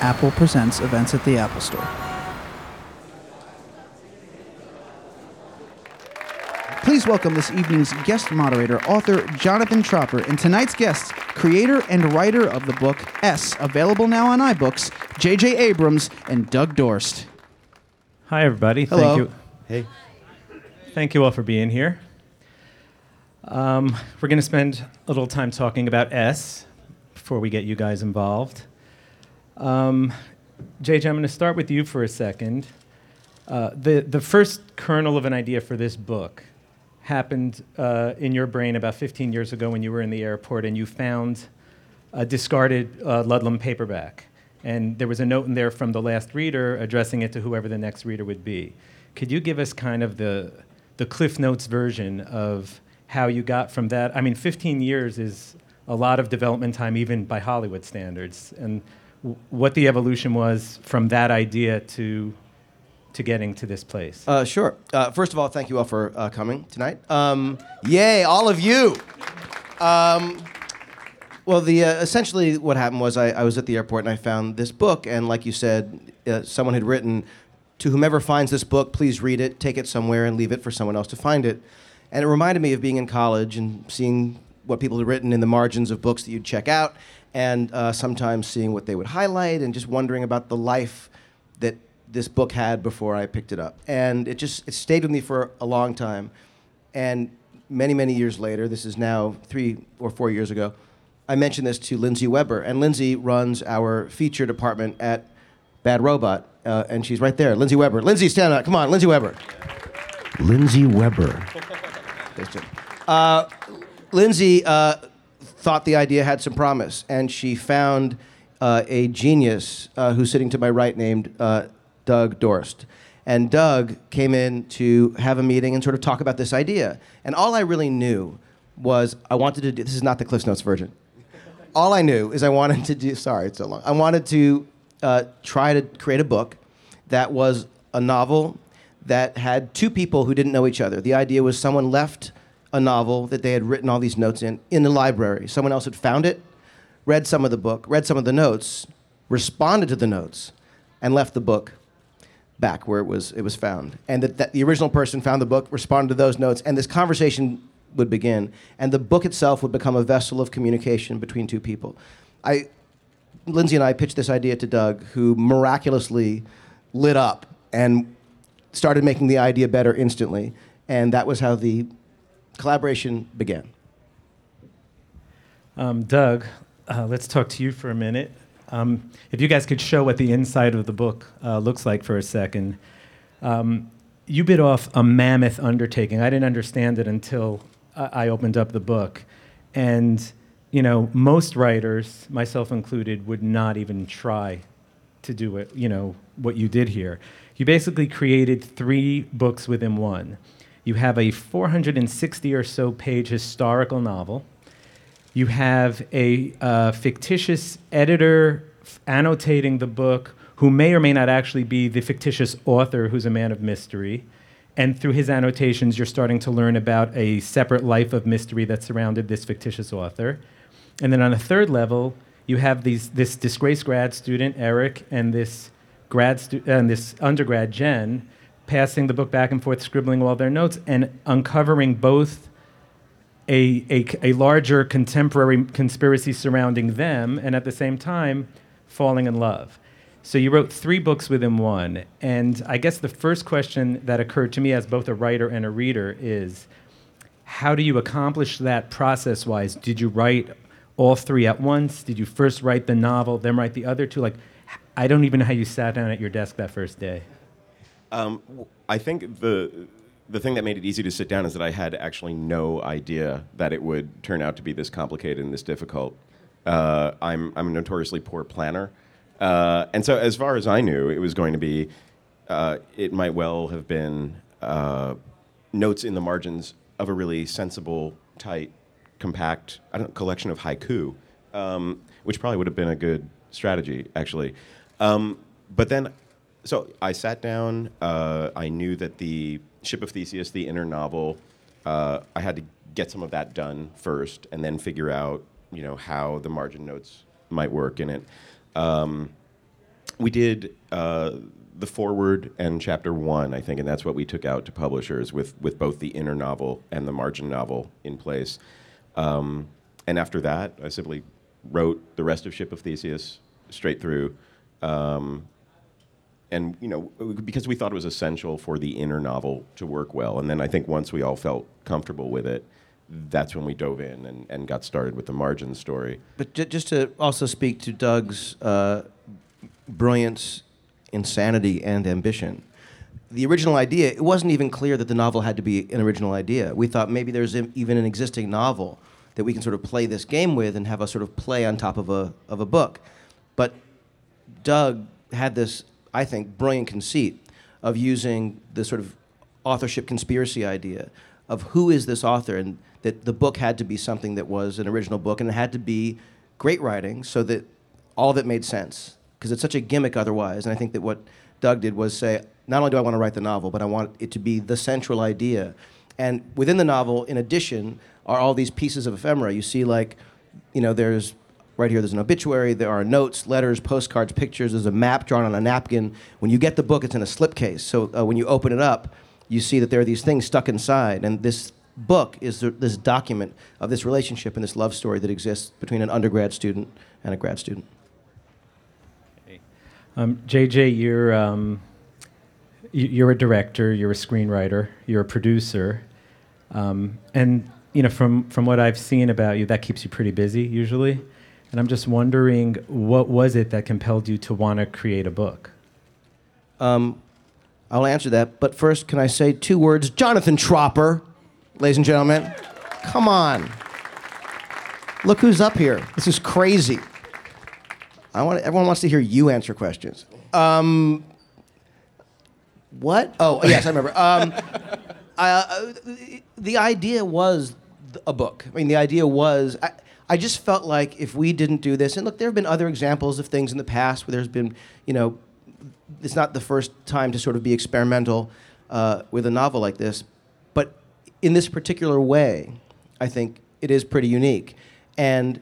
Apple Presents events at the Apple Store. Please welcome this evening's guest moderator, author Jonathan Tropper, and tonight's guests, creator and writer of the book S, available now on iBooks, J.J. Abrams and Doug Dorst. Hi, everybody. Hello. Thank you. Hey. Thank you all for being here. Um, we're going to spend a little time talking about S before we get you guys involved. Um, JJ, I'm going to start with you for a second. Uh, the, the first kernel of an idea for this book happened uh, in your brain about 15 years ago when you were in the airport and you found a discarded uh, Ludlum paperback. And there was a note in there from the last reader addressing it to whoever the next reader would be. Could you give us kind of the, the Cliff Notes version of how you got from that? I mean, 15 years is a lot of development time, even by Hollywood standards. And what the evolution was from that idea to, to getting to this place. Uh, sure. Uh, first of all, thank you all for uh, coming tonight. Um, yay, all of you. Um, well, the uh, essentially what happened was I, I was at the airport and I found this book, and like you said, uh, someone had written, "To whomever finds this book, please read it, take it somewhere, and leave it for someone else to find it." And it reminded me of being in college and seeing what people had written in the margins of books that you'd check out, and uh, sometimes seeing what they would highlight, and just wondering about the life that this book had before I picked it up. And it just it stayed with me for a long time. And many, many years later, this is now three or four years ago, I mentioned this to Lindsey Weber. And Lindsey runs our feature department at Bad Robot. Uh, and she's right there. Lindsey Weber. Lindsey, stand up. Come on, Lindsey Weber. Lindsey Weber. Uh, Lindsey uh, thought the idea had some promise, and she found uh, a genius uh, who's sitting to my right named uh, Doug Dorst. And Doug came in to have a meeting and sort of talk about this idea. And all I really knew was I wanted to do this is not the Cliff Notes version. All I knew is I wanted to do, sorry, it's so long. I wanted to uh, try to create a book that was a novel that had two people who didn't know each other. The idea was someone left a novel that they had written all these notes in in the library. Someone else had found it, read some of the book, read some of the notes, responded to the notes, and left the book back where it was it was found. And that, that the original person found the book, responded to those notes, and this conversation would begin. And the book itself would become a vessel of communication between two people. I Lindsey and I pitched this idea to Doug, who miraculously lit up and started making the idea better instantly. And that was how the collaboration began. Um, Doug, uh, let's talk to you for a minute. Um, if you guys could show what the inside of the book uh, looks like for a second. Um, you bit off a mammoth undertaking. I didn't understand it until I I opened up the book. And, you know, most writers, myself included, would not even try to do it, you know, what you did here. You basically created three books within one. You have a 460 or so page historical novel. You have a uh, fictitious editor f- annotating the book who may or may not actually be the fictitious author who's a man of mystery. And through his annotations, you're starting to learn about a separate life of mystery that surrounded this fictitious author. And then on a third level, you have these, this disgraced grad student, Eric, and this, grad stu- and this undergrad, Jen, passing the book back and forth, scribbling all their notes, and uncovering both a, a, a larger contemporary conspiracy surrounding them, and at the same time, falling in love. So you wrote three books within one. And I guess the first question that occurred to me as both a writer and a reader is how do you accomplish that process wise? Did you write all three at once? Did you first write the novel, then write the other two? Like, I don't even know how you sat down at your desk that first day. Um, I think the the thing that made it easy to sit down is that I had actually no idea that it would turn out to be this complicated and this difficult. Uh, I'm I'm a notoriously poor planner, uh, and so as far as I knew, it was going to be. Uh, it might well have been uh, notes in the margins of a really sensible, tight, compact collection of haiku, um, which probably would have been a good strategy, actually. Um, but then, so I sat down. Uh, I knew that the Ship of Theseus, the inner novel, uh, I had to get some of that done first, and then figure out, you know, how the margin notes might work in it. Um, we did uh, the foreword and chapter one, I think, and that's what we took out to publishers with, with both the inner novel and the margin novel in place. Um, and after that, I simply wrote the rest of Ship of Theseus straight through. Um, and you know, because we thought it was essential for the inner novel to work well, and then I think once we all felt comfortable with it, that's when we dove in and, and got started with the margin story. But j- just to also speak to Doug's uh, brilliance, insanity, and ambition. The original idea, it wasn't even clear that the novel had to be an original idea. We thought maybe there's even an existing novel that we can sort of play this game with and have a sort of play on top of a, of a book. But Doug had this, I think, brilliant conceit of using the sort of authorship conspiracy idea of who is this author and that the book had to be something that was an original book and it had to be great writing so that all of it made sense. Because it's such a gimmick otherwise and i think that what doug did was say not only do i want to write the novel but i want it to be the central idea. And within the novel in addition are all these pieces of ephemera. You see like you know there's right here there's an obituary. There are notes letters postcards pictures. There's a map drawn on a napkin. When you get the book it's in a slipcase. So uh, when you open it up you see that there are these things stuck inside. And this book is th- this document of this relationship and this love story that exists between an undergrad student and a grad student. Um, JJ, you're um, you're a director, you're a screenwriter, you're a producer, um, and you know from from what I've seen about you, that keeps you pretty busy usually. And I'm just wondering, what was it that compelled you to want to create a book? um, i'll answer that but first can i say two words jonathan tropper ladies and gentlemen come on look who's up here this is crazy I want everyone wants to hear you answer questions. Um, what? Oh, yes, I remember. Um, uh, the idea was a book. I mean, the idea was. I, I just felt like if we didn't do this, and look, there have been other examples of things in the past where there's been, you know, it's not the first time to sort of be experimental uh, with a novel like this, but in this particular way, I think it is pretty unique. And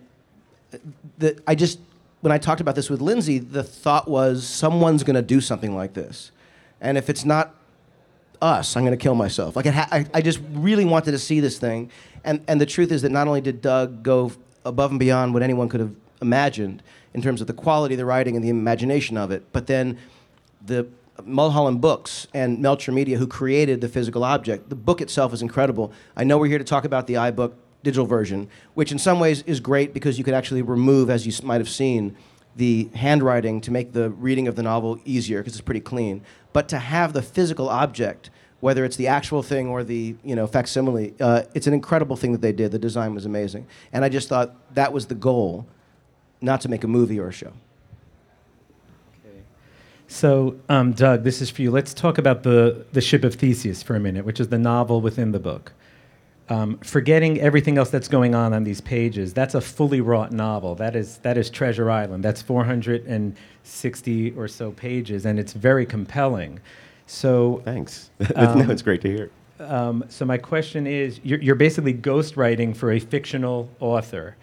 the, I just, when I talked about this with Lindsey, the thought was someone's going to do something like this. And if it's not us, I'm going to kill myself. Like, ha- I, I just really wanted to see this thing. And, and the truth is that not only did Doug go above and beyond what anyone could have imagined in terms of the quality of the writing and the imagination of it, but then the Mulholland Books and Melcher Media, who created the physical object, the book itself is incredible. I know we're here to talk about the iBook digital version, which in some ways is great because you could actually remove, as you might have seen, the handwriting to make the reading of the novel easier because it's pretty clean. But to have the physical object, whether it's the actual thing or the you know facsimile, uh, it's an incredible thing that they did. The design was amazing, and I just thought that was the goal, not to make a movie or a show. So, um, Doug, this is for you. Let's talk about the, the Ship of Theseus for a minute, which is the novel within the book. Um, forgetting everything else that's going on on these pages, that's a fully wrought novel. That is, that is Treasure Island. That's 460 or so pages, and it's very compelling. So, Thanks. Um, no, it's great to hear. um, so my question is, you're, you're basically ghostwriting for a fictional author.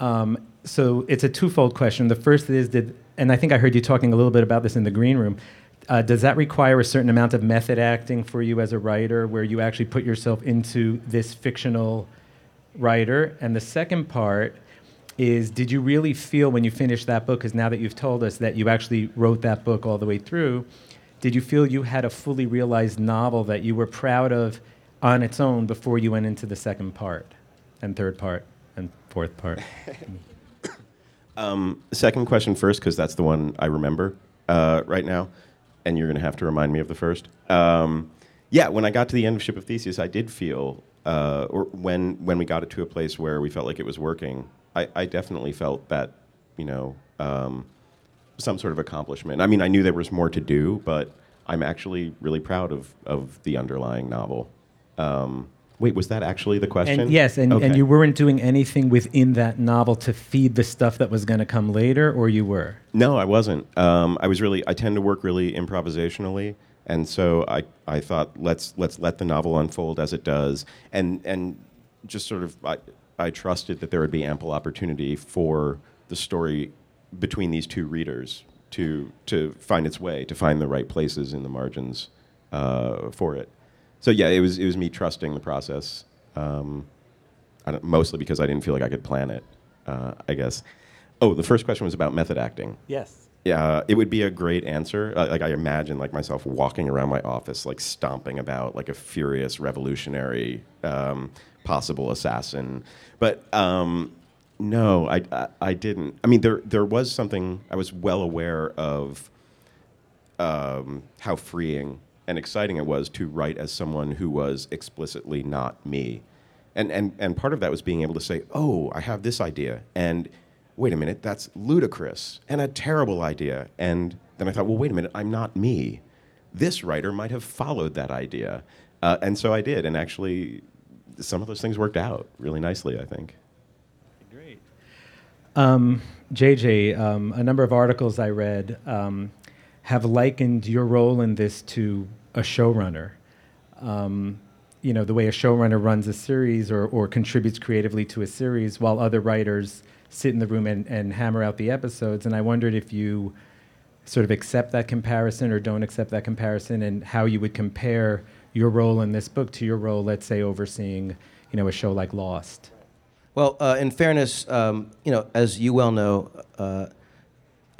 Um, so it's a twofold question. The first is, did, and I think I heard you talking a little bit about this in the green room. Uh, does that require a certain amount of method acting for you as a writer, where you actually put yourself into this fictional writer? And the second part is, did you really feel when you finished that book? Because now that you've told us that you actually wrote that book all the way through, did you feel you had a fully realized novel that you were proud of on its own before you went into the second part and third part and fourth part? Um, second question first, because that's the one I remember uh, right now, and you're going to have to remind me of the first. Um, yeah, when I got to the end of Ship of Theseus, I did feel, uh, or when when we got it to a place where we felt like it was working, I, I definitely felt that, you know, um, some sort of accomplishment. I mean, I knew there was more to do, but I'm actually really proud of of the underlying novel. Um, wait, was that actually the question? And yes, and, and you weren't doing anything within that novel to feed the stuff that was going to come later, or you were? No, I wasn't. Um, I was really. I tend to work really improvisationally, and so I, I thought let's let's let the novel unfold as it does, and and just sort of I, I trusted that there would be ample opportunity for the story between these two readers to to find its way, to find the right places in the margins uh, for it. So yeah, it was it was me trusting the process, um, I don't, mostly because I didn't feel like I could plan it. Uh, I guess. Oh, the first question was about method acting. Yes. Yeah, it would be a great answer. Uh, like I imagine, like myself walking around my office, like stomping about like a furious revolutionary, um, possible assassin. But um, no, I, I I didn't. I mean, there there was something I was well aware of. Um, how freeing and exciting it was to write as someone who was explicitly not me, and and and part of that was being able to say, oh, I have this idea, and wait a minute, that's ludicrous and a terrible idea. And then I thought, well, wait a minute, I'm not me. This writer might have followed that idea. Uh, and so I did. And actually, some of those things worked out really nicely, I think. Um, JJ, um, a number of articles I read um, have likened your role in this to a showrunner. Um, you know, the way a showrunner runs a series or, or contributes creatively to a series while other writers sit in the room and, and hammer out the episodes. And I wondered if you sort of accept that comparison or don't accept that comparison and how you would compare your role in this book to your role, let's say, overseeing, you know, a show like Lost. Well, uh, in fairness, um, you know, as you well know, uh,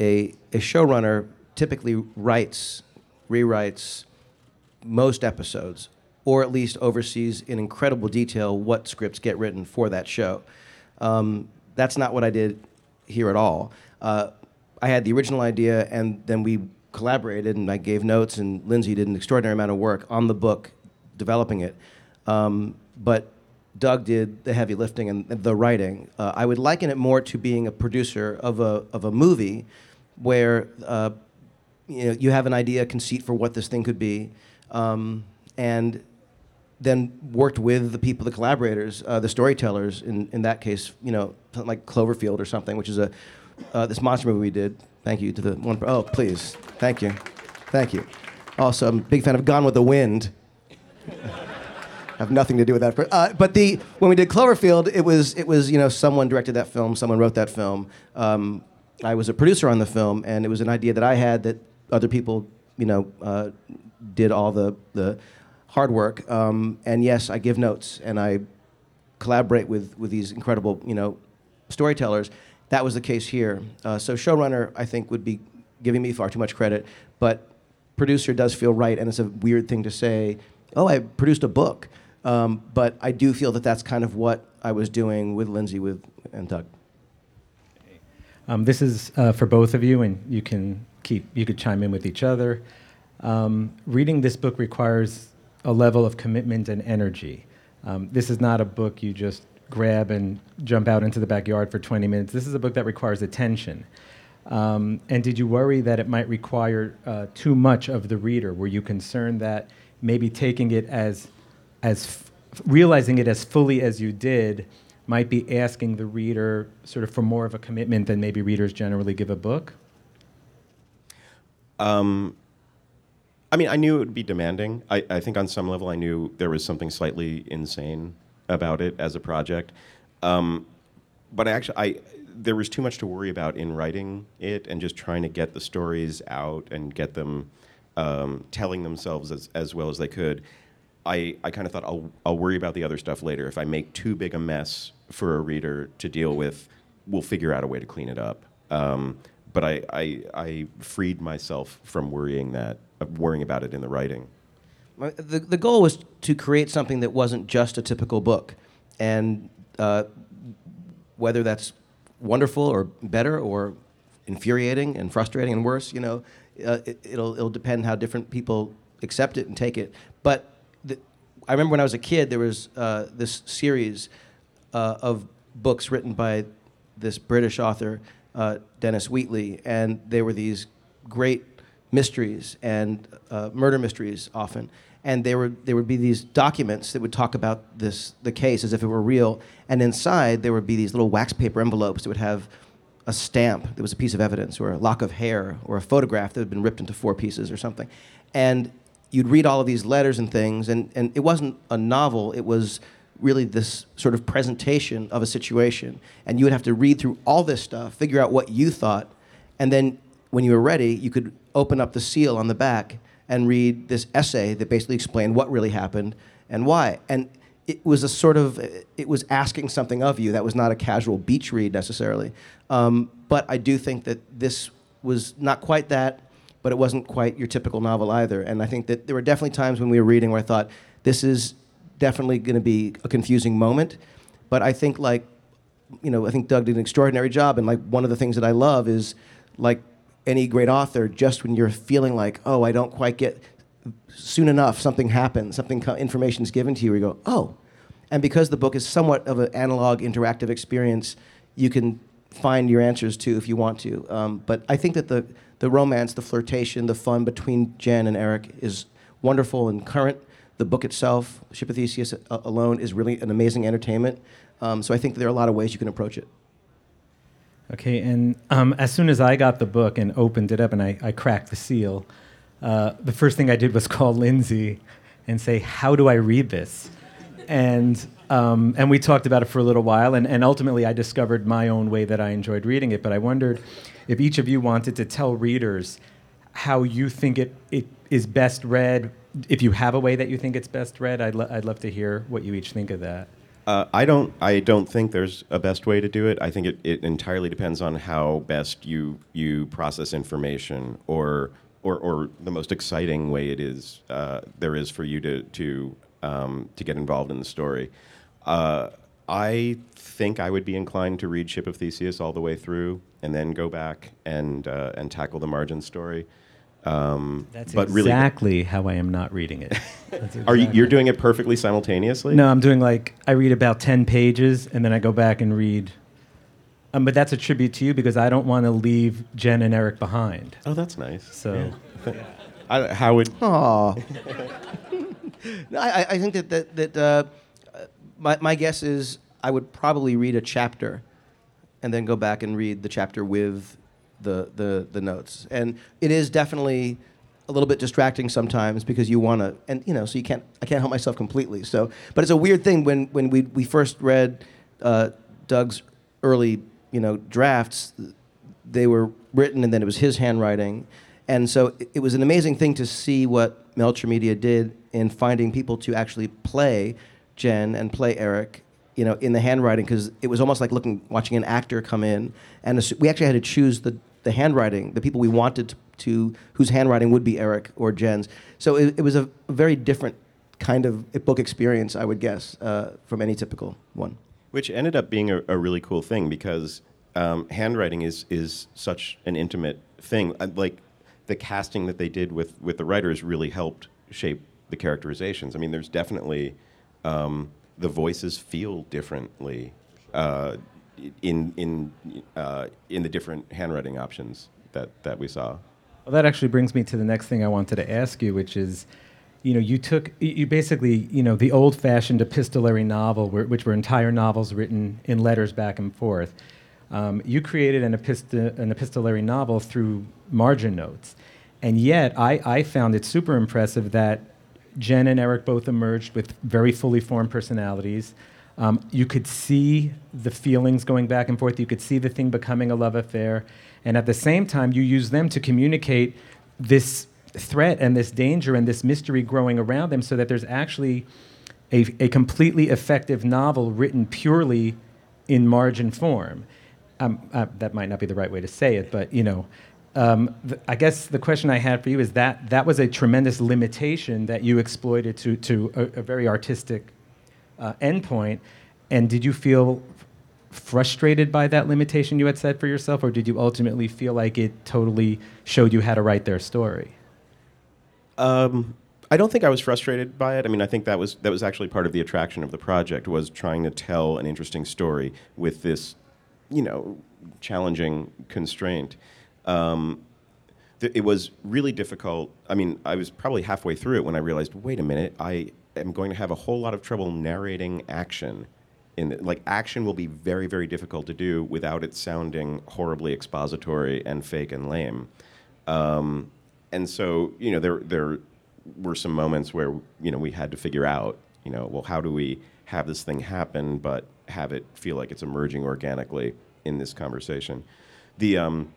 a, a showrunner typically writes, rewrites most episodes, or at least oversees in incredible detail what scripts get written for that show. Um, that's not what I did here at all. Uh, I had the original idea, and then we collaborated, and I gave notes, and Lindsey did an extraordinary amount of work on the book, developing it. Um, but Doug did the heavy lifting and the writing. Uh, I would liken it more to being a producer of a of a movie, where uh, you know you have an idea, conceit for what this thing could be, um, and then worked with the people, the collaborators, uh, the storytellers. In in that case, you know, like Cloverfield or something, which is a uh, this monster movie we did. Thank you to the one. Oh, please, thank you, thank you. Also, I'm a big fan of Gone with the Wind. Have nothing to do with that. Uh, but the when we did Cloverfield, it was it was you know someone directed that film, someone wrote that film. Um, I was a producer on the film, and it was an idea that I had that other people you know uh, did all the the hard work. Um, and yes, I give notes and I collaborate with, with these incredible, you know, storytellers. That was the case here. Uh, so showrunner, I think, would be giving me far too much credit, but producer does feel right, and it's a weird thing to say. Oh, I produced a book, um, but I do feel that that's kind of what I was doing with Lindsey, with and Doug. Um, this is uh, for both of you, and you can keep you could chime in with each other. Um, reading this book requires a level of commitment and energy. Um, this is not a book you just grab and jump out into the backyard for 20 minutes. This is a book that requires attention. Um, and did you worry that it might require uh, too much of the reader? Were you concerned that maybe taking it as, as f- realizing it as fully as you did might be asking the reader sort of for more of a commitment than maybe readers generally give a book? Um, I mean, I knew it would be demanding. I, I think on some level I knew there was something slightly insane about it as a project. Um, but I actually, I, there was too much to worry about in writing it and just trying to get the stories out and get them um, telling themselves as, as well as they could. I, I kind of thought I'll, I'll worry about the other stuff later. If I make too big a mess for a reader to deal with, we'll figure out a way to clean it up. Um, but I, I, I freed myself from worrying that worrying about it in the writing. The, the goal was to create something that wasn't just a typical book. And uh, whether that's wonderful or better or infuriating and frustrating and worse, you know, uh, it, will it'll depend how different people accept it and take it. But I remember when I was a kid, there was uh, this series uh, of books written by this British author, uh, Dennis Wheatley, and they were these great mysteries and uh, murder mysteries often. And there would, there would be these documents that would talk about this, the case as if it were real. And inside, there would be these little wax paper envelopes that would have a stamp that was a piece of evidence, or a lock of hair, or a photograph that had been ripped into four pieces or something. And you'd read all of these letters and things, and, and it wasn't a novel, it was really this sort of presentation of a situation. And you would have to read through all this stuff, figure out what you thought, and then when you were ready, you could open up the seal on the back and read this essay that basically explained what really happened and why. And it was a sort of, it was asking something of you. That was not a casual beach read necessarily. Um, but I do think that this was not quite that, but it wasn't quite your typical novel either. And I think that there were definitely times when we were reading where I thought, this is definitely going to be a confusing moment. But I think like, you know, I think Doug did an extraordinary job. And like one of the things that I love is like any great author, just when you're feeling like, oh, I don't quite get, soon enough something happens, something information is given to you, you go, oh. And because the book is somewhat of an analog interactive experience, you can find your answers to if you want to. Um, but I think that the, the romance, the flirtation, the fun between Jen and Eric is wonderful and current. The book itself, Ship of Theseus uh, alone, is really an amazing entertainment. Um, so I think there are a lot of ways you can approach it. Okay, and um, as soon as I got the book and opened it up and I, I cracked the seal, uh, the first thing I did was call Lindsey and say, How do I read this? And, um, and we talked about it for a little while, and, and ultimately I discovered my own way that I enjoyed reading it. But I wondered if each of you wanted to tell readers how you think it, it is best read. If you have a way that you think it's best read, I'd, lo- I'd love to hear what you each think of that. Uh, I don't. I don't think there's a best way to do it. I think it, it entirely depends on how best you you process information, or or, or the most exciting way it is uh, there is for you to to um, to get involved in the story. Uh, I think I would be inclined to read Ship of Theseus all the way through, and then go back and uh, and tackle the margin story. Um, That's but really, exactly how I am not reading it. That's are you, you're doing it perfectly simultaneously? No, I'm doing like I read about ten pages and then I go back and read. Um, but that's a tribute to you because I don't want to leave Jen and Eric behind. Oh, that's nice. So I, how would Aw. no, I, I think that that, that uh, my, my guess is I would probably read a chapter, and then go back and read the chapter with the the, the notes. And it is definitely a little bit distracting sometimes because you want to, and you know, so you can't. I can't help myself completely. So, but it's a weird thing when when we we first read uh, Doug's early you know drafts. They were written, and then it was his handwriting. And so it, it was an amazing thing to see what Melcher Media did in finding people to actually play Jen and play Eric, you know, in the handwriting because it was almost like looking, watching an actor come in, and assu- we actually had to choose the the handwriting, the people we wanted to, to whose handwriting would be Eric or Jen's. So it, it was a very different kind of book experience, I would guess, uh, from any typical one. Which ended up being a, a really cool thing because um, handwriting is is such an intimate thing. Uh, Like the casting that they did with with the writers really helped shape the characterizations. I mean, there's definitely um, the voices feel differently uh, in in uh, in the different handwriting options that that we saw. Well, that actually brings me to the next thing I wanted to ask you, which is, you know, you took, you- basically, you know, the old-fashioned epistolary novel, which were entire novels written in letters back and forth. Um, you created an, episto- an epistolary novel through margin notes, and yet I, I found it super impressive that Jen and Eric both emerged with very fully formed personalities. Um, you could see the feelings going back and forth. You could see the thing becoming a love affair. And at the same time, you use them to communicate this threat and this danger and this mystery growing around them so that there's actually a, a completely effective novel written purely in margin form. Um, uh, that might not be the right way to say it, but you know, um, th- I guess the question I had for you is that that was a tremendous limitation that you exploited to, to a, a very artistic uh, endpoint. And did you feel frustrated by that limitation you had set for yourself, or did you ultimately feel like it totally showed you how to write their story? Um, I don't think I was frustrated by it. I mean, I think that was that was actually part of the attraction of the project was trying to tell an interesting story with this, you know, challenging constraint. Um, th- it was really difficult. I mean, I was probably halfway through it when I realized, wait a minute, I am going to have a whole lot of trouble narrating action. In the, like, action will be very, very difficult to do without it sounding horribly expository and fake and lame. Um, and so, you know, there there were some moments where you know we had to figure out, you know, well, how do we have this thing happen, but have it feel like it's emerging organically in this conversation? The um,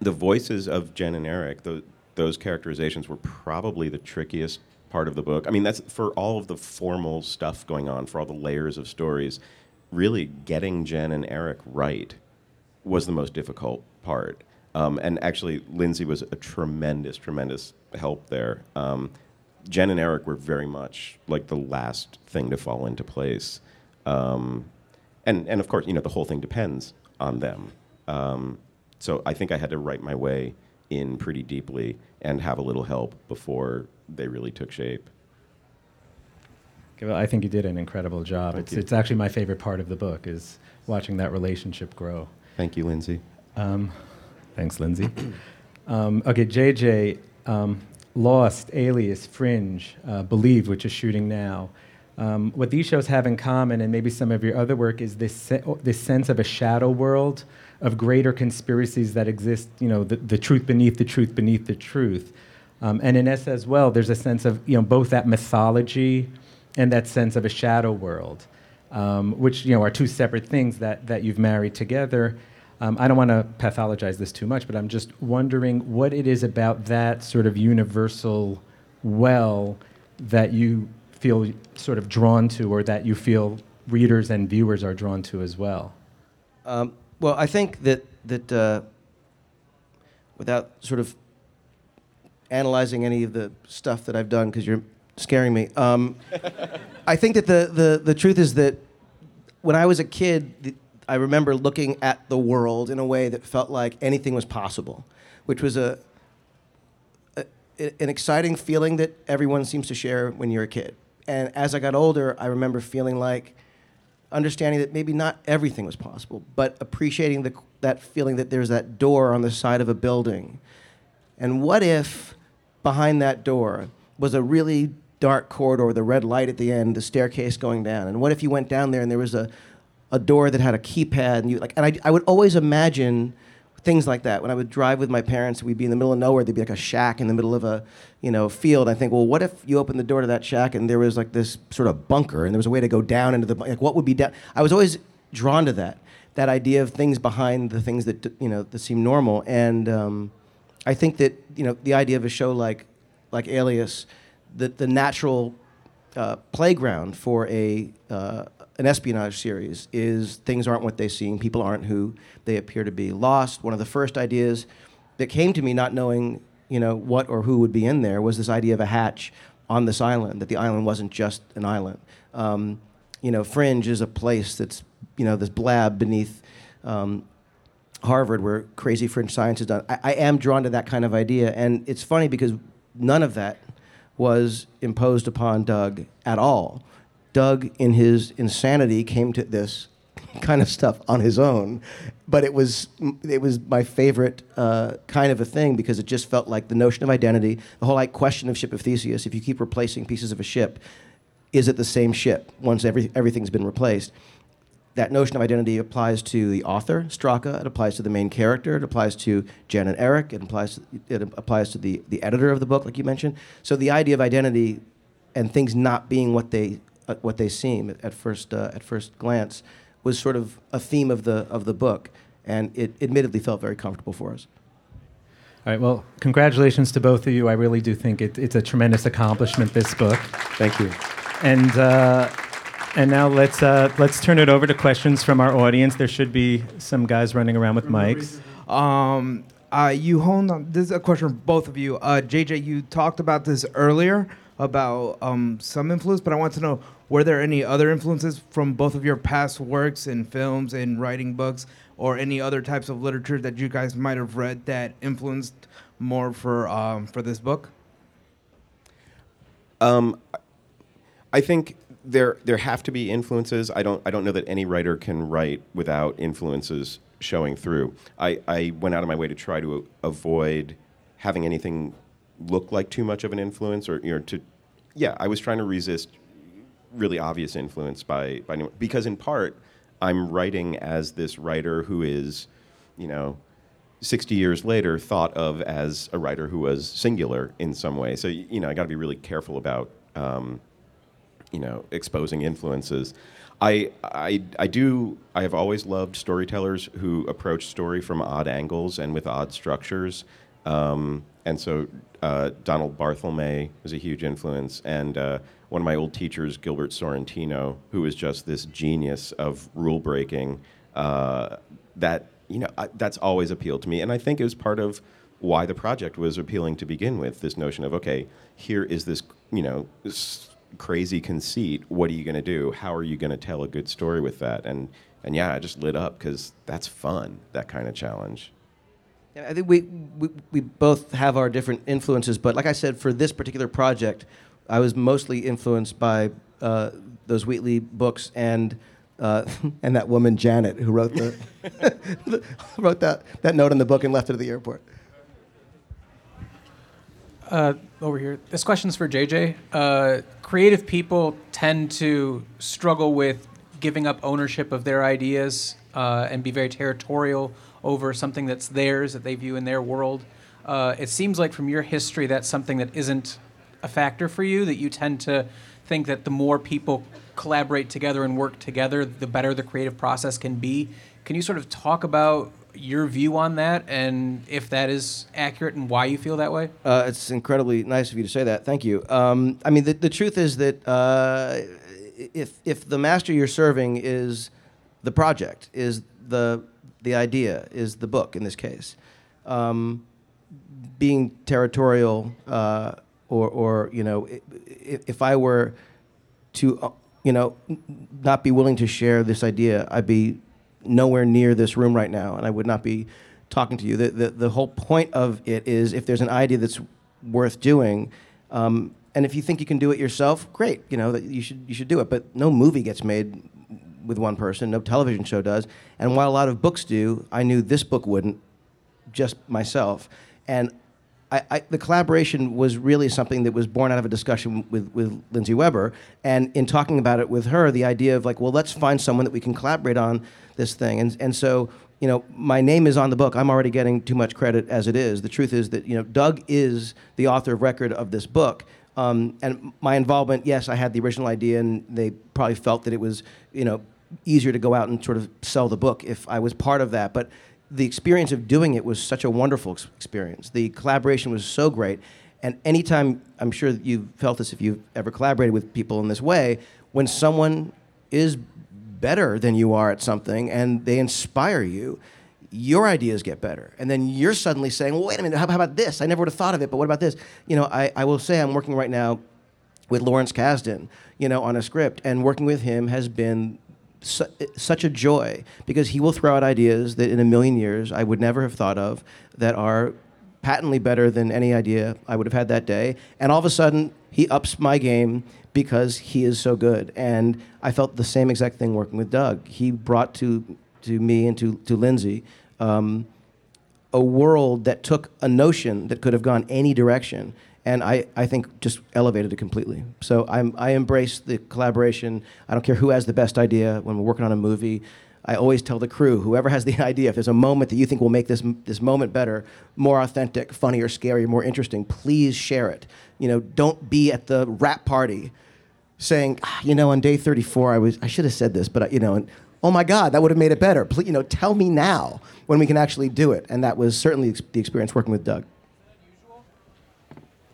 the voices of Jen and Eric, tho- those characterizations were probably the trickiest part of the book. I mean, that's for all of the formal stuff going on, for all the layers of stories. Really, getting Jen and Eric right was the most difficult part. Um, and actually, Lindsey was a tremendous, tremendous help there. Um, Jen and Eric were very much like the last thing to fall into place. Um, and, and of course, you know, the whole thing depends on them. Um, so I think I had to write my way in pretty deeply and have a little help before they really took shape. Well, I think you did an incredible job. Thank it's, you. it's actually my favorite part of the book is watching that relationship grow. Thank you, Lindsey. Um, thanks, Lindsey. um, okay, JJ, um, Lost, Alias, Fringe, uh, Believe, which is shooting now. Um, what these shows have in common, and maybe some of your other work, is this se- this sense of a shadow world of greater conspiracies that exist. You know, the, the truth beneath the truth beneath the truth. Um, and in S as well, there's a sense of you know both that mythology and that sense of a shadow world, um, which you know are two separate things that that you've married together. Um, I don't want to pathologize this too much, but I'm just wondering what it is about that sort of universal well that you feel sort of drawn to, or that you feel readers and viewers are drawn to as well. Um, well, I think that that uh, without sort of analyzing any of the stuff that I've done, because you're scaring me, um, I think that the, the the truth is that when I was a kid, the, I remember looking at the world in a way that felt like anything was possible, which was a, a an exciting feeling that everyone seems to share when you're a kid. And as I got older, I remember feeling like understanding that maybe not everything was possible, but appreciating the, that feeling that there's that door on the side of a building. And what if behind that door was a really dark corridor with a red light at the end, the staircase going down? And what if you went down there and there was a, a door that had a keypad and you like and I, I would always imagine things like that. When I would drive with my parents we'd be in the middle of nowhere. There'd be like a shack in the middle of a you know field. I think well what if you opened the door to that shack and there was like this sort of bunker and there was a way to go down into the like what would be down? I was always drawn to that that idea of things behind the things that you know that seem normal. And um, I think that you know the idea of a show like like Alias the the natural uh, playground for a uh, an espionage series is things aren't what they seem, people aren't who they appear to be. Lost, one of the first ideas that came to me, not knowing you know what or who would be in there, was this idea of a hatch on this island. That the island wasn't just an island. Um, you know, Fringe is a place that's you know this blab beneath. Um, Harvard, where crazy fringe science is done. I, I am drawn to that kind of idea, and it's funny because none of that was imposed upon Doug at all. Doug, in his insanity, came to this kind of stuff on his own, but it was it was my favorite uh, kind of a thing because it just felt like the notion of identity, the whole like question of ship of Theseus. If you keep replacing pieces of a ship, is it the same ship once every, everything's been replaced? that notion of identity applies to the author, Straka. It applies to the main character. It applies to Jen and Eric. It applies. To, it applies to the the editor of the book, like you mentioned. So the idea of identity and things not being what they uh, what they seem at, at first uh, at first glance was sort of a theme of the of the book, and it admittedly felt very comfortable for us. All right. Well, congratulations to both of you. I really do think it, it's a tremendous accomplishment. This book. Thank you. And uh, and now let's uh, let's turn it over to questions from our audience. There should be some guys running around with mics. Um, uh, you honed on this is a question for both of you. Uh, JJ, you talked about this earlier about um, some influence, but I want to know were there any other influences from both of your past works in films and writing books, or any other types of literature that you guys might have read that influenced more for um, for this book? Um, I think there there have to be influences. I don't I don't know that any writer can write without influences showing through. I, I went out of my way to try to avoid having anything look like too much of an influence or you know to yeah I was trying to resist really obvious influence by by anyone because in part I'm writing as this writer who is you know 60 years later thought of as a writer who was singular in some way. So you know, I got to be really careful about um, you know exposing influences. I, I, I do. I have always loved storytellers who approach story from odd angles and with odd structures. Um, and so uh, Donald Barthelme was a huge influence, and uh, one of my old teachers, Gilbert Sorrentino, who was just this genius of rule breaking. Uh, that you know, I, that's always appealed to me, and I think it was part of why the project was appealing to begin with. This notion of okay, here is this you know. Crazy conceit what are you going to do how are you going to tell a good story with that and and yeah i just lit up because that's fun that kind of challenge I think we, we we both have our different influences, but like I said, for this particular project, I was mostly influenced by uh, those Wheatley books and uh, and that woman Janet who wrote the wrote that that note in the book and left it at the airport. Uh, over here. This question's for JJ. Uh, creative people tend to struggle with giving up ownership of their ideas uh, and be very territorial over something that's theirs that they view in their world. Uh, it seems like from your history that's something that isn't a factor for you. That you tend to think that the more people collaborate together and work together, the better the creative process can be. Can you sort of talk about your view on that and if that is accurate and why you feel that way? Uh, it's incredibly nice of you to say that. Thank you. Um, I mean, the, the truth is that uh, if if the master you're serving is the project, is the the idea, is the book in this case, um, being territorial uh, or or you know, if, if I were to uh, you know not be willing to share this idea, I'd be nowhere near this room right now, and I would not be talking to you. The, the, the whole point of it is if there's an idea that's worth doing, um, and if you think you can do it yourself, great. You know that you should you should do it. But no movie gets made with one person. No television show does. And while a lot of books do, I knew this book wouldn't. Just myself, and I, I, the collaboration was really something that was born out of a discussion with, with Lindsey Weber. And in talking about it with her, the idea of like, well, let's find someone that we can collaborate on this thing. And, and so, you know, my name is on the book. I'm already getting too much credit as it is. The truth is that, you know, Doug is the author of record of this book. Um, and my involvement, yes, I had the original idea, and they probably felt that it was, you know, easier to go out and sort of sell the book if I was part of that. But the experience of doing it was such a wonderful ex- experience. The collaboration was so great. And anytime, I'm sure you've felt this if you've ever collaborated with people in this way, when someone is better than you are at something and they inspire you, your ideas get better. And then you're suddenly saying, well, wait a minute, how, how about this? I never would have thought of it, but what about this? You know, I, I will say I'm working right now with Lawrence Kasdan, you know, on a script, and working with him has been su- such a joy because he will throw out ideas that in a million years I would never have thought of that are patently better than any idea I would have had that day. And all of a sudden, he ups my game because he is so good. And I felt the same exact thing working with Doug. He brought to to me and to to Lindsey. Um, a world that took a notion that could have gone any direction and I, I think just elevated it completely. So I'm, I embrace the collaboration. I don't care who has the best idea when we're working on a movie. I always tell the crew, whoever has the idea, if there's a moment that you think will make this, this moment better, more authentic, funnier, scary, more interesting, please share it. You know, don't be at the wrap party saying, ah, you know, on day 34, I was, I should have said this, but I, you know, and, oh my God, that would have made it better. Please, you know, tell me now when we can actually do it. And that was certainly the experience working with Doug.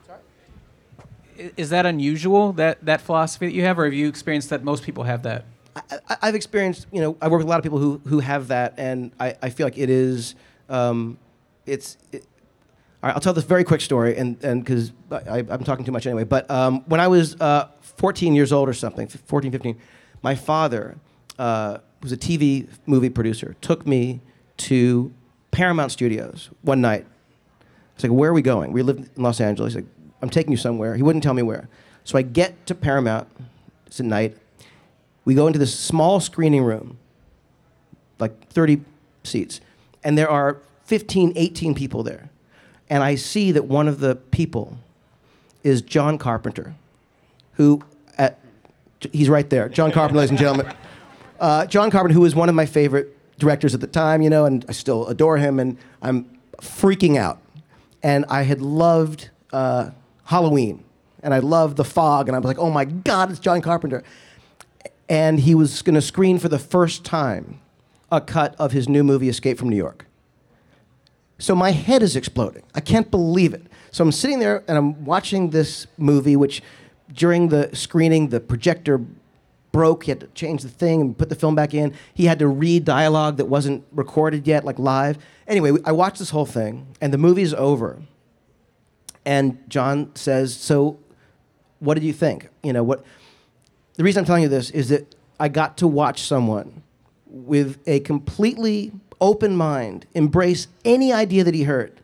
I- Is that unusual that that philosophy that you have, or have you experienced that most people have that? I, I've experienced, you know, I work with a lot of people who, who have that, and I, I feel like it is, um, it's, it, all right, I'll tell this very quick story, and and because I'm talking too much anyway. But um, when I was uh, 14 years old or something, 14, 15, my father, uh, a TV movie producer, took me to Paramount Studios one night. I was like, "Where are we going?" We lived in Los Angeles. Like, "I'm taking you somewhere." He wouldn't tell me where. So I get to Paramount. It's at night. We go into this small screening room, like 30 seats, and there are 15, 18 people there. And I see that one of the people is John Carpenter, who, at, he's right there. John Carpenter, ladies and gentlemen. Uh, John Carpenter, who was one of my favorite directors at the time, you know, and I still adore him, and I'm freaking out. And I had loved uh, Halloween, and I loved The Fog, and I was like, oh my God, it's John Carpenter. and he was going to screen for the first time a cut of his new movie, Escape from New York. So my head is exploding. I can't believe it. So I'm sitting there and I'm watching this movie, which during the screening, the projector broke. He had to change the thing and put the film back in. He had to read dialogue that wasn't recorded yet, like live. Anyway, I watched this whole thing, and the movie's over. And John says, "So, what did you think? You know what? The reason I'm telling you this is that I got to watch someone with a completely open mind embrace any idea that he heard."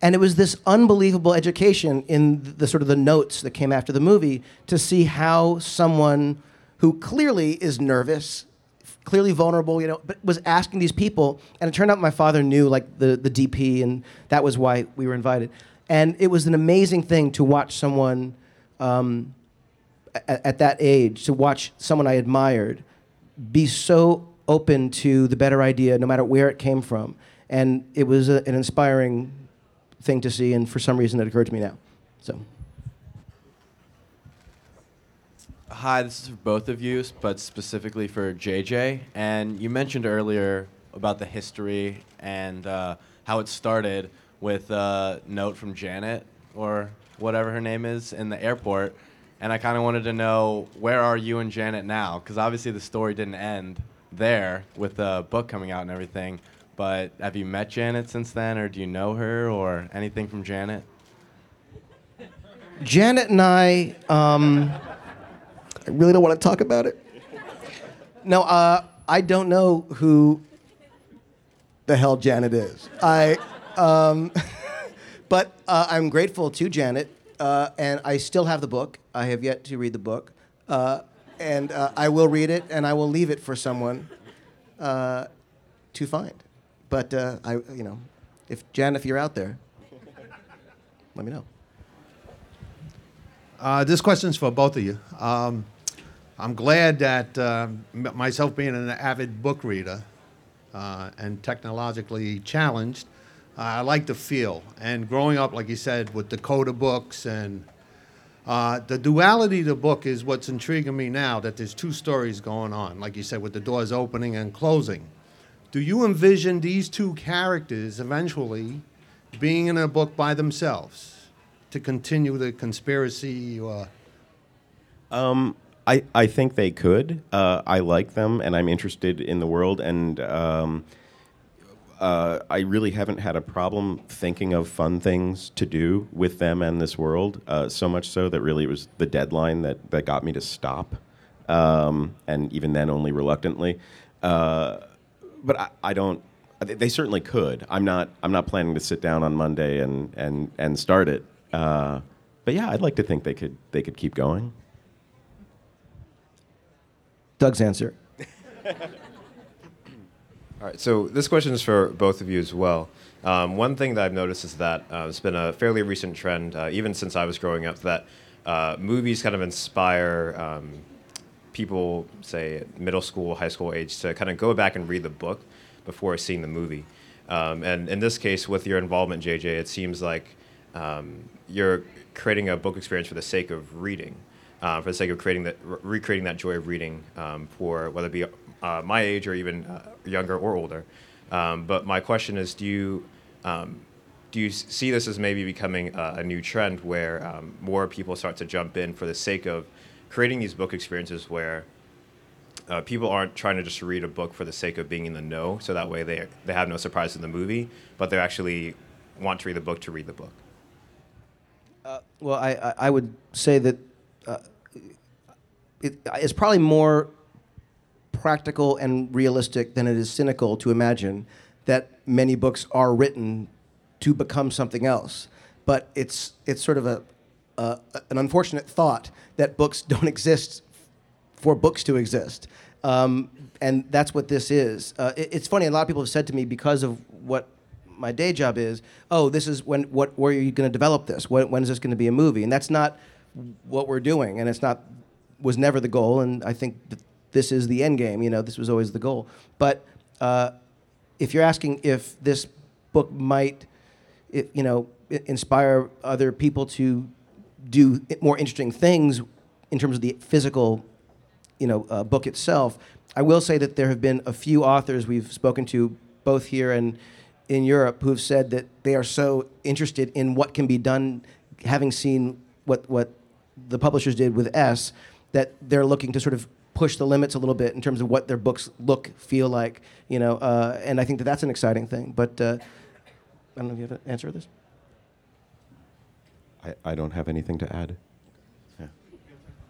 And it was this unbelievable education in the sort of the notes that came after the movie to see how someone who clearly is nervous, clearly vulnerable, you know, but was asking these people. And it turned out my father knew like the, the DP, and that was why we were invited. And it was an amazing thing to watch someone um, at, at that age, to watch someone I admired be so open to the better idea, no matter where it came from. And it was a, an inspiring thing to see, and for some reason it occurred to me now. So. Hi, this is for both of you, but specifically for JJ. And you mentioned earlier about the history and uh, how it started with a note from Janet or whatever her name is in the airport. And I kind of wanted to know where are you and Janet now? Because obviously the story didn't end there with the book coming out and everything. But have you met Janet since then, or do you know her, or anything from Janet? Janet and I, um, I really don't want to talk about it. No, uh, I don't know who the hell Janet is. I, um, but uh, I'm grateful to Janet, uh, and I still have the book. I have yet to read the book, uh, and uh, I will read it, and I will leave it for someone uh, to find. But uh, I, you know, if Jan, if you're out there, let me know. This question's for both of you. Um, I'm glad that myself being an avid book reader and technologically challenged, I like the feel. And growing up, like you said, with Dakota books and uh, the duality of the book is what's intriguing me now. That there's two stories going on, like you said, with the doors opening and closing. Do you envision these two characters eventually being in a book by themselves to continue the conspiracy? Or Um, I, I think they could. Uh, I like them, and I'm interested in the world, and um, uh, I really haven't had a problem thinking of fun things to do with them and this world. Uh, so much so that really it was the deadline that, that got me to stop, um, and even then only reluctantly. Uh, but I, I don't. they- certainly could. I'm not. I'm not planning to sit down on Monday and and and start it. Uh, but yeah, I'd like to think they could. They could keep going. Doug's answer. All right, so this question is for both of you as well. Um, one thing that I've noticed is that uh, it's been a fairly recent trend, uh, even since I was growing up, that uh, movies kind of inspire um, people, say middle school, high school age, to kind of go back and read the book before seeing the movie. Um, and in this case, with your involvement, JJ, it seems like um, you're creating a book experience for the sake of reading, uh, for the sake of creating that, re- recreating that joy of reading um, for whether it be uh, my age or even uh, younger or older. Um, but my question is, do you um, do you see this as maybe becoming a, a new trend where um, more people start to jump in for the sake of creating these book experiences where uh, people aren't trying to just read a book for the sake of being in the know, so that way they they have no surprise in the movie, but they actually want to read the book to read the book. Well, I, I, I would say that uh, it, it's probably more practical and realistic than it is cynical to imagine that many books are written to become something else. But it's, it's sort of a, an unfortunate thought that books don't exist for books to exist. Um, and that's what this is. Uh, it- it's funny, a lot of people have said to me because of what my day job is, oh, this is when, what, where are you going to develop this? When, when is this going to be a movie? And that's not what we're doing. And it's not, was never the goal. And I think that this is the end game. You know, this was always the goal. But uh, if you're asking if this book might, you know, inspire other people to do more interesting things in terms of the physical you know, uh, book itself. I will say that there have been a few authors we've spoken to, both here and in Europe, who have said that they are so interested in what can be done, having seen what what the publishers did with S, that they're looking to sort of push the limits a little bit in terms of what their books look, feel like, you know. Uh, and I think that that's an exciting thing. But uh, I don't know if you have an answer to this. I, I don't have anything to add.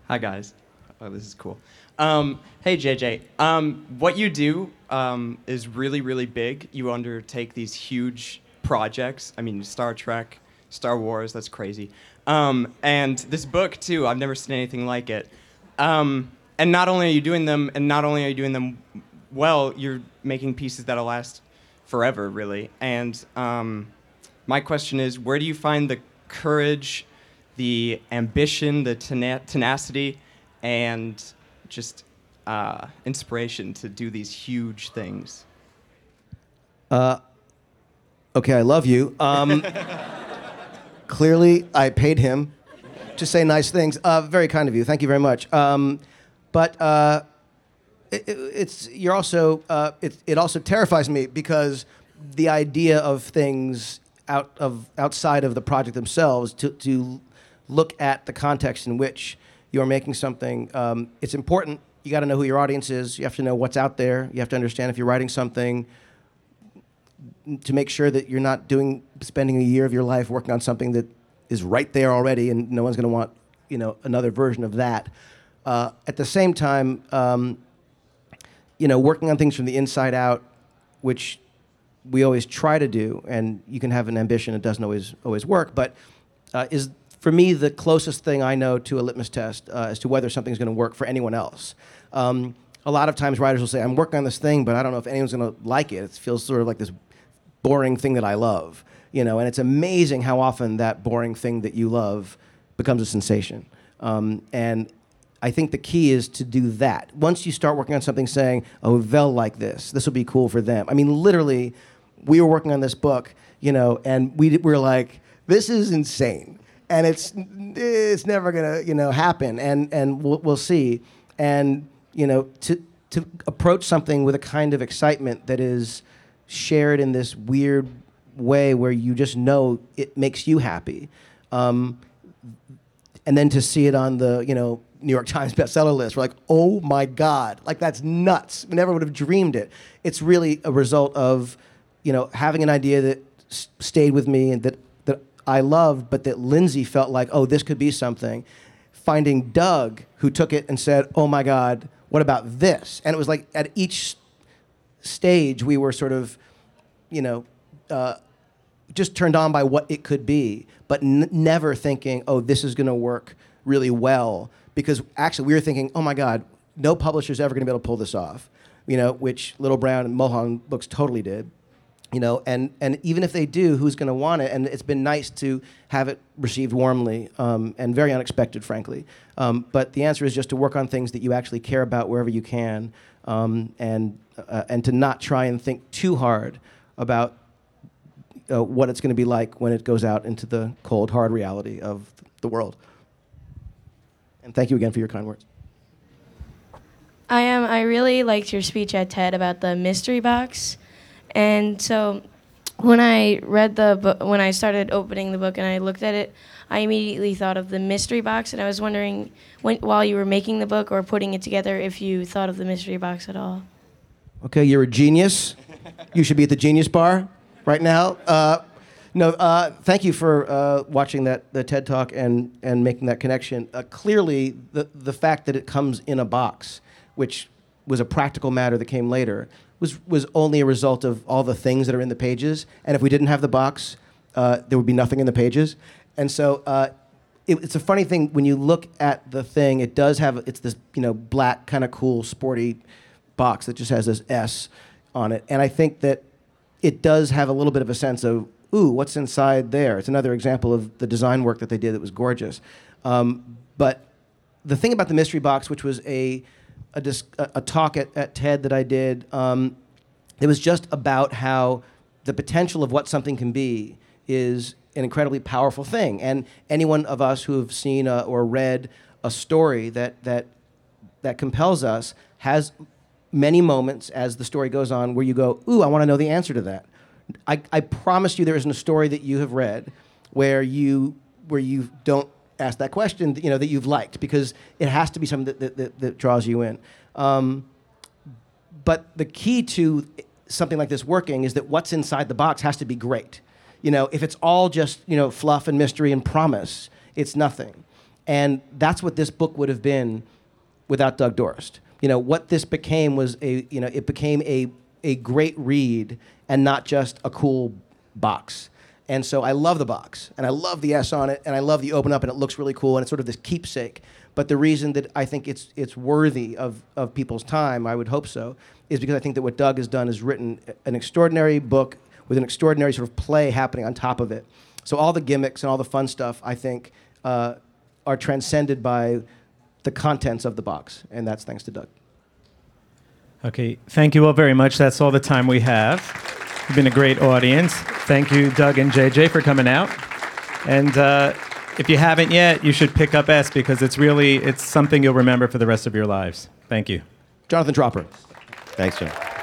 Hi guys. Oh, this is cool. Um, hey JJ. Um, what you do um, is really, really big. You undertake these huge projects. I mean, Star Trek, Star Wars. That's crazy. Um, and this book too. I've never seen anything like it. And not only are you doing them, and not only are you doing them well, you're making pieces that'll last forever, really. And um, my question is, where do you find the courage, the ambition, the tena- tenacity, and just uh, inspiration to do these huge things? Uh, okay, I love you. Um, clearly, I paid him to say nice things. Uh, very kind of you. Thank you very much. Um, but uh, it, it- it's you're also uh, it, it also terrifies me because the idea of things out of outside of the project themselves to to look at the context in which you're making something. Um, it's important. You got to know who your audience is. You have to know what's out there. You have to understand if you're writing something to make sure that you're not doing spending a year of your life working on something that is right there already and no one's going to want you know another version of that uh, at the same time um, you know working on things from the inside out which we always try to do and you can have an ambition it doesn't always always work but uh, is for me the closest thing i know to a litmus test uh, as to whether something's going to work for anyone else um, a lot of times writers will say i'm working on this thing but i don't know if anyone's going to like it it feels sort of like this boring thing that I love, you know, and it's amazing how often that boring thing that you love becomes a sensation. Um, and I think the key is to do that. Once you start working on something saying, oh, they'll like this, this will be cool for them. I mean, literally, we were working on this book, you know, and we, were like, this is insane. And it's, it's never gonna, you know, happen. And, and we'll, we'll see. And, you know, to, to approach something with a kind of excitement that is, shared in this weird way where you just know it makes you happy. Um, and then to see it on the, you know, New York Times bestseller list, we're like, oh my God, like that's nuts. We never would have dreamed it. It's really a result of, you know, having an idea that s- stayed with me and that, that I loved, but that Lindsey felt like, oh, this could be something. Finding Doug, who took it and said, oh my God, what about this? And it was like at each stage we were sort of, you know, uh, just turned on by what it could be, but n- never thinking, oh, this is going to work really well. Because actually, we were thinking, oh my God, no publisher's ever going to be able to pull this off. You know, which Little Brown and Mulholland books totally did. You know, and and even if they do, who's going to want it? And it's been nice to have it received warmly um, and very unexpected, frankly. Um, but the answer is just to work on things that you actually care about wherever you can, um, and uh, and to not try and think too hard about uh, what it's going to be like when it goes out into the cold, hard reality of the world. And thank you again for your kind words. I am. I really liked your speech at TED about the mystery box, and so when I read the book, when I started opening the book and I looked at it, I immediately thought of the mystery box, and I was wondering, when, while you were making the book or putting it together, if you thought of the mystery box at all. Okay, you're a genius. You should be at the Genius Bar right now. Uh, no, uh, thank you for uh, watching that the TED Talk and and making that connection. Uh, clearly, the the fact that it comes in a box, which was a practical matter that came later, was was only a result of all the things that are in the pages. And if we didn't have the box, uh, there would be nothing in the pages. And so. Uh, it, it's a funny thing when you look at the thing. It does have it's this you know black kind of cool sporty box that just has this S on it, and I think that it does have a little bit of a sense of ooh, what's inside there? It's another example of the design work that they did that was gorgeous. Um, but the thing about the mystery box, which was a a, dis- a, a talk at, at TED that I did, um, it was just about how the potential of what something can be is an incredibly powerful thing. And anyone of us who have seen uh, or read a story that that that compels us has many moments as the story goes on where you go, ooh, I want to know the answer to that. I, I promise you there isn't a story that you have read where you where you don't ask that question, you know, that you've liked because it has to be something that, that, that, that draws you in. Um, but the key to something like this working is that what's inside the box has to be great. You know, if it's all just you know fluff and mystery and promise, it's nothing. And that's what this book would have been without Doug Dorst. You know, what this became was a you know it became a a great read and not just a cool box. And so I love the box, and I love the S on it, and I love the open up, and it looks really cool, and it's sort of this keepsake. But the reason that I think it's it's worthy of, of people's time, I would hope so, is because I think that what Doug has done is written an extraordinary book with an extraordinary sort of play happening on top of it. So all the gimmicks and all the fun stuff, I think, uh, are transcended by the contents of the box, and that's thanks to Doug. Okay, thank you all very much. That's all the time we have. You've been a great audience. Thank you, Doug and JJ, for coming out. And uh, if you haven't yet, you should pick up S because it's really it's something you'll remember for the rest of your lives. Thank you. Jonathan Tropper. Thanks, John.